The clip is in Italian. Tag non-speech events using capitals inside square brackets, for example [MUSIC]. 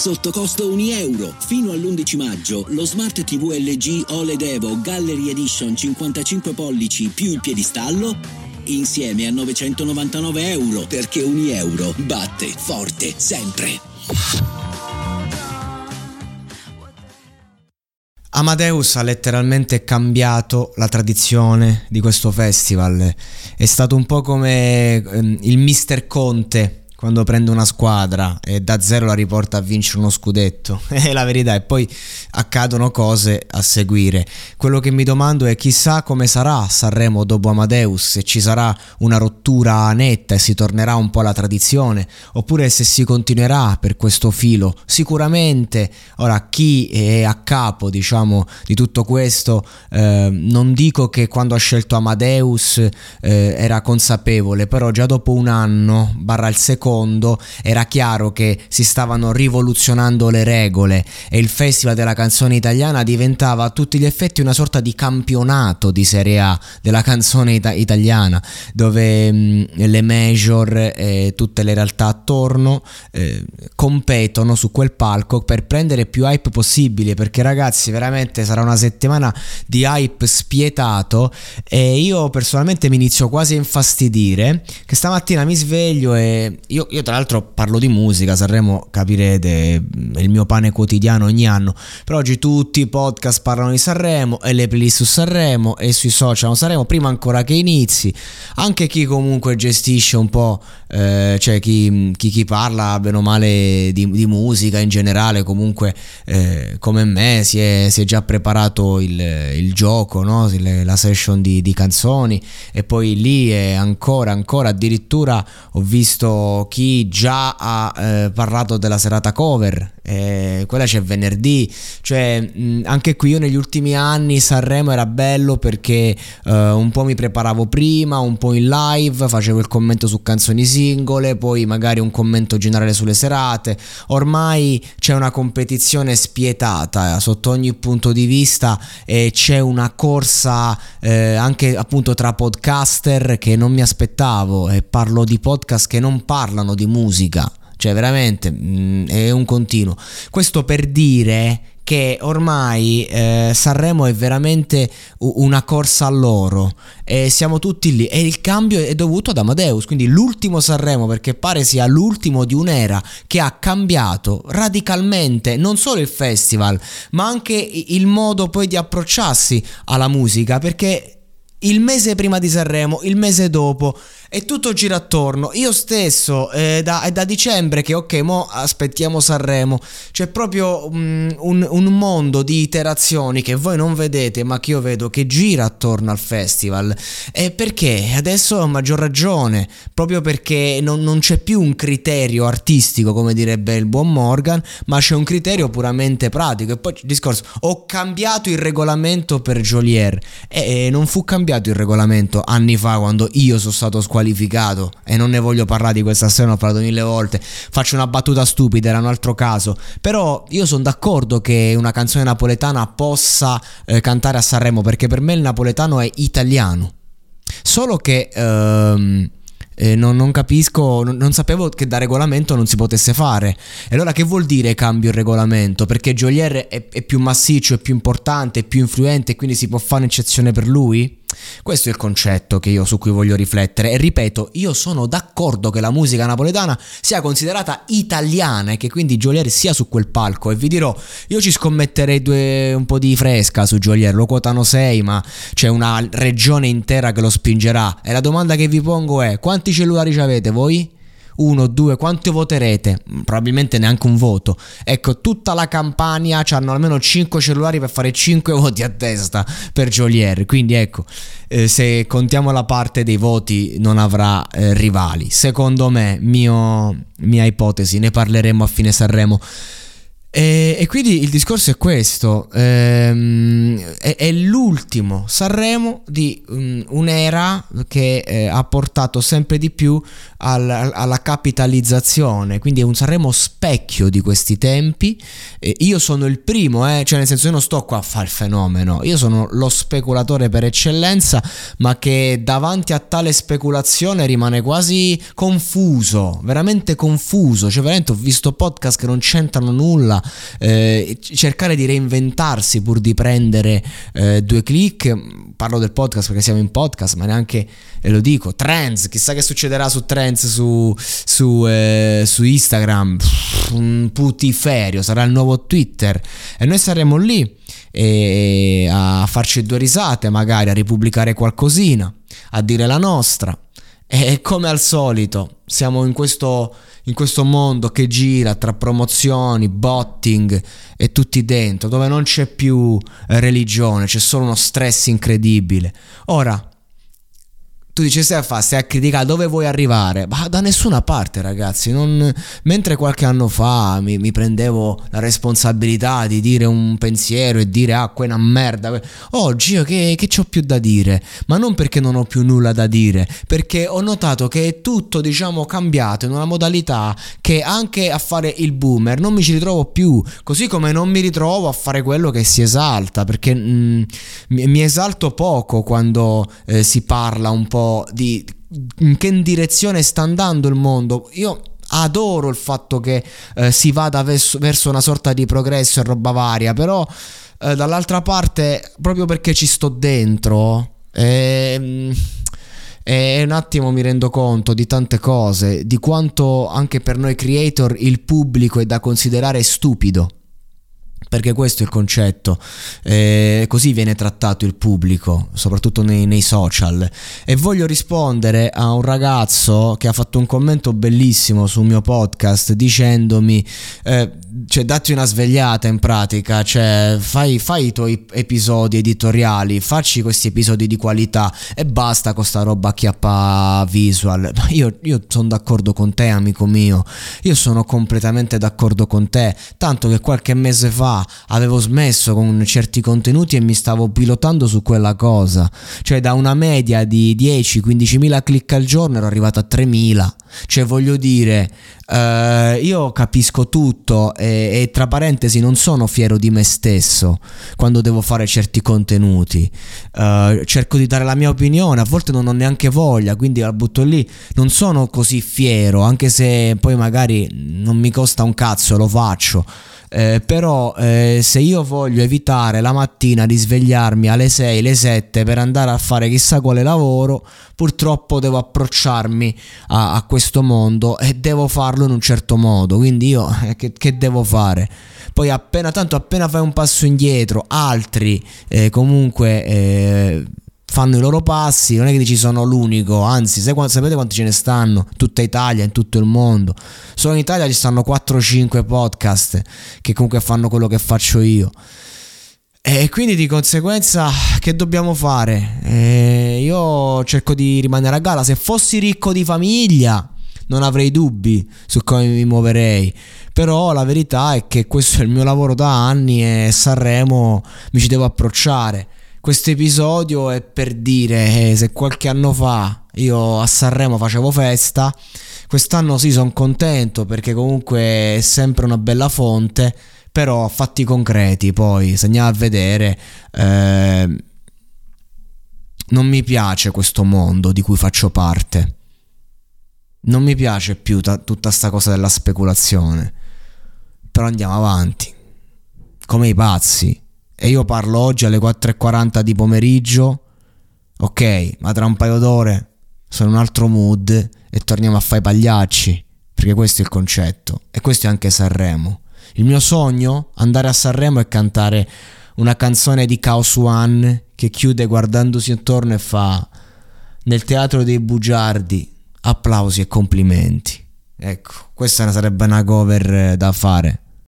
sotto costo 1 euro. Fino all'11 maggio lo Smart TV LG OLED Evo Gallery Edition 55 pollici più il piedistallo insieme a 999 euro perché 1 euro batte forte sempre. Amadeus ha letteralmente cambiato la tradizione di questo festival. È stato un po' come ehm, il Mister Conte quando prende una squadra e da zero la riporta a vincere uno scudetto. [LAUGHS] È la verità. E poi accadono cose a seguire. Quello che mi domando è chissà come sarà Sanremo dopo Amadeus, se ci sarà una rottura netta e si tornerà un po' alla tradizione, oppure se si continuerà per questo filo. Sicuramente, ora chi è a capo, diciamo, di tutto questo, eh, non dico che quando ha scelto Amadeus eh, era consapevole, però già dopo un anno, barra il secondo, secondo era chiaro che si stavano rivoluzionando le regole e il Festival della canzone italiana diventava a tutti gli effetti una sorta di campionato di Serie A della canzone ita- italiana dove mh, le major e tutte le realtà attorno eh, competono su quel palco per prendere più hype possibile perché ragazzi veramente sarà una settimana di hype spietato e io personalmente mi inizio quasi a infastidire che stamattina mi sveglio e io io, io, tra l'altro parlo di musica, Sanremo capirete, è il mio pane quotidiano ogni anno, però oggi tutti i podcast parlano di Sanremo e le playlist su Sanremo e sui social Sanremo, prima ancora che inizi, anche chi comunque gestisce un po', eh, cioè chi, chi, chi, parla bene o male di, di musica in generale, comunque eh, come me si è, si è, già preparato il, il gioco, no? la session di, di canzoni e poi lì è ancora, ancora addirittura ho visto chi già ha eh, parlato della serata cover, eh, quella c'è venerdì, cioè mh, anche qui io negli ultimi anni Sanremo era bello perché eh, un po' mi preparavo prima, un po' in live, facevo il commento su canzoni singole, poi magari un commento generale sulle serate, ormai c'è una competizione spietata eh, sotto ogni punto di vista e c'è una corsa eh, anche appunto tra podcaster che non mi aspettavo e parlo di podcast che non parlano parlano di musica, cioè veramente mh, mm, è un continuo. Questo per dire che ormai eh, Sanremo è veramente una corsa a loro e siamo tutti lì e il cambio è dovuto ad Amadeus, quindi l'ultimo Sanremo perché pare sia l'ultimo di un'era che ha cambiato radicalmente non solo il festival ma anche il modo poi di approcciarsi alla musica perché il mese prima di Sanremo, il mese dopo e tutto gira attorno. Io stesso eh, da, da dicembre che ok, mo aspettiamo Sanremo. C'è proprio um, un, un, mondo di iterazioni che voi non vedete, ma che io vedo che gira attorno al festival. E perché? Adesso ho maggior ragione, proprio perché non, non c'è più un criterio artistico, come direbbe il buon Morgan, ma c'è un criterio puramente pratico. E poi il discorso: ho cambiato il regolamento per Jolier. E, e non fu cambiato il regolamento anni fa quando io sono stato squalificato qualificato e non ne voglio parlare di questa storia, ho parlato mille volte, faccio una battuta stupida, era un altro caso, però io sono d'accordo che una canzone napoletana possa eh, cantare a Sanremo perché per me il napoletano è italiano, solo che... Ehm, eh, non, non, capisco, non, non, sapevo che da regolamento non si potesse fare. E allora che vuol dire cambio il regolamento? Perché Jolier è, è più massiccio, è più importante, è più influente quindi si può fare un'eccezione per lui? Questo è il concetto io, su cui voglio riflettere. E ripeto, io sono d'accordo che la musica napoletana sia considerata italiana e che quindi Jolier sia su quel palco. E vi dirò, io ci scommetterei due, un po' di fresca su Jolier, lo quotano 6 ma c'è una regione intera che lo spingerà. E la domanda che vi pongo è quanti cellulari avete voi? Uno, due, quanto voterete? Mm, probabilmente neanche un voto. Ecco, tutta la campagna hanno almeno 5 cellulari per fare 5 [LAUGHS] voti a testa per Jolier. Quindi ecco, eh, se contiamo la parte dei voti non avrà eh, rivali. Secondo me, mio, mia ipotesi, ne parleremo a fine Sanremo. E, e, quindi il discorso è questo, ehm, è, è, l'ultimo Sanremo di um, un'era che eh, ha portato sempre di più al, alla capitalizzazione, quindi è un Sanremo specchio di questi tempi. E io sono il primo, eh, cioè nel senso io non sto qua a fare il fenomeno, io sono lo speculatore per eccellenza, ma che davanti a tale speculazione rimane quasi confuso, veramente confuso. Cioè veramente ho visto podcast che non c'entrano nulla, eh, cercare di reinventarsi pur di prendere eh, due click. Parlo del podcast perché siamo in podcast, ma neanche e lo dico, trends, chissà che succederà su trends su, su, eh, su Instagram, un putiferio, sarà il nuovo Twitter e noi saremo lì a farci due risate, magari a ripubblicare qualcosina, a dire la nostra. E come al solito, siamo in questo, in questo mondo che gira tra promozioni, botting e tutti dentro, dove non c'è più religione, c'è solo uno stress incredibile. Ora, tu dici stai a fare, stai a criticare dove vuoi arrivare? Ma da nessuna parte ragazzi, non... mentre qualche anno fa mi, mi, prendevo la responsabilità di dire un pensiero e dire ah quella merda, oggi io che, che ho più da dire? Ma non perché non ho più nulla da dire, perché ho notato che è tutto diciamo cambiato in una modalità che anche a fare il boomer non mi ci ritrovo più, così come non mi ritrovo a fare quello che si esalta, perché mm, mi, mi, esalto poco quando eh, si parla un po' di in che direzione sta andando il mondo. Io adoro il fatto che eh, si vada verso, verso, una sorta di progresso e roba varia, però eh, dall'altra parte, proprio perché ci sto dentro, ehm, e un attimo mi rendo conto di tante cose, di quanto anche per noi creator il pubblico è da considerare stupido perché questo è il concetto, eh, così viene trattato il pubblico, soprattutto nei, nei, social. E voglio rispondere a un ragazzo che ha fatto un commento bellissimo sul mio podcast dicendomi, eh, cioè datti una svegliata in pratica, cioè fai, fai, i tuoi episodi editoriali, facci questi episodi di qualità e basta con sta roba chiappa visual. Ma io, io sono d'accordo con te amico mio, io sono completamente d'accordo con te, tanto che qualche mese fa avevo smesso con certi contenuti e mi stavo pilotando su quella cosa. Cioè da una media di 10-15 mila click al giorno ero arrivato a 3.000. Cioè voglio dire, uh, io capisco tutto e, e, tra parentesi non sono fiero di me stesso quando devo fare certi contenuti. Uh, cerco di dare la mia opinione, a volte non ho neanche voglia, quindi la butto lì. Non sono così fiero, anche se poi magari non mi costa un cazzo, lo faccio. Eh, però eh, se io voglio evitare la mattina di svegliarmi alle 6, alle 7 per andare a fare chissà quale lavoro, purtroppo devo approcciarmi a, a questo mondo e devo farlo in un certo modo. Quindi io [LAUGHS] eh, che, che devo fare? Poi appena tanto appena fai un passo indietro, altri eh, comunque eh, fanno i loro passi, non è che dici sono l'unico, anzi sapete quanti ce ne stanno, tutta Italia, in tutto il mondo. Solo in Italia ci stanno 4-5 podcast che comunque fanno quello che faccio io. E quindi di conseguenza che dobbiamo fare? Eh, io cerco di rimanere a galla, se fossi ricco di famiglia non avrei dubbi su come mi muoverei. Però la verità è che questo è il mio lavoro da anni e Sanremo mi ci devo approcciare questo episodio è per dire eh, se qualche anno fa io a Sanremo facevo festa, quest'anno sì sono contento perché comunque è sempre una bella fonte, però fatti concreti poi, se andiamo a vedere, eh, non mi piace questo mondo di cui faccio parte. Non mi piace più ta- tutta sta cosa della speculazione. Però andiamo avanti. Come i pazzi e io parlo oggi alle 4.40 di pomeriggio, ok, ma tra un paio d'ore sono in un altro mood e torniamo a fare i pagliacci, perché questo è il concetto e questo è anche Sanremo. Il mio sogno, andare a Sanremo e cantare una canzone di Chaos One che chiude guardandosi intorno e fa nel teatro dei bugiardi applausi e complimenti. Ecco, questa sarebbe una cover da fare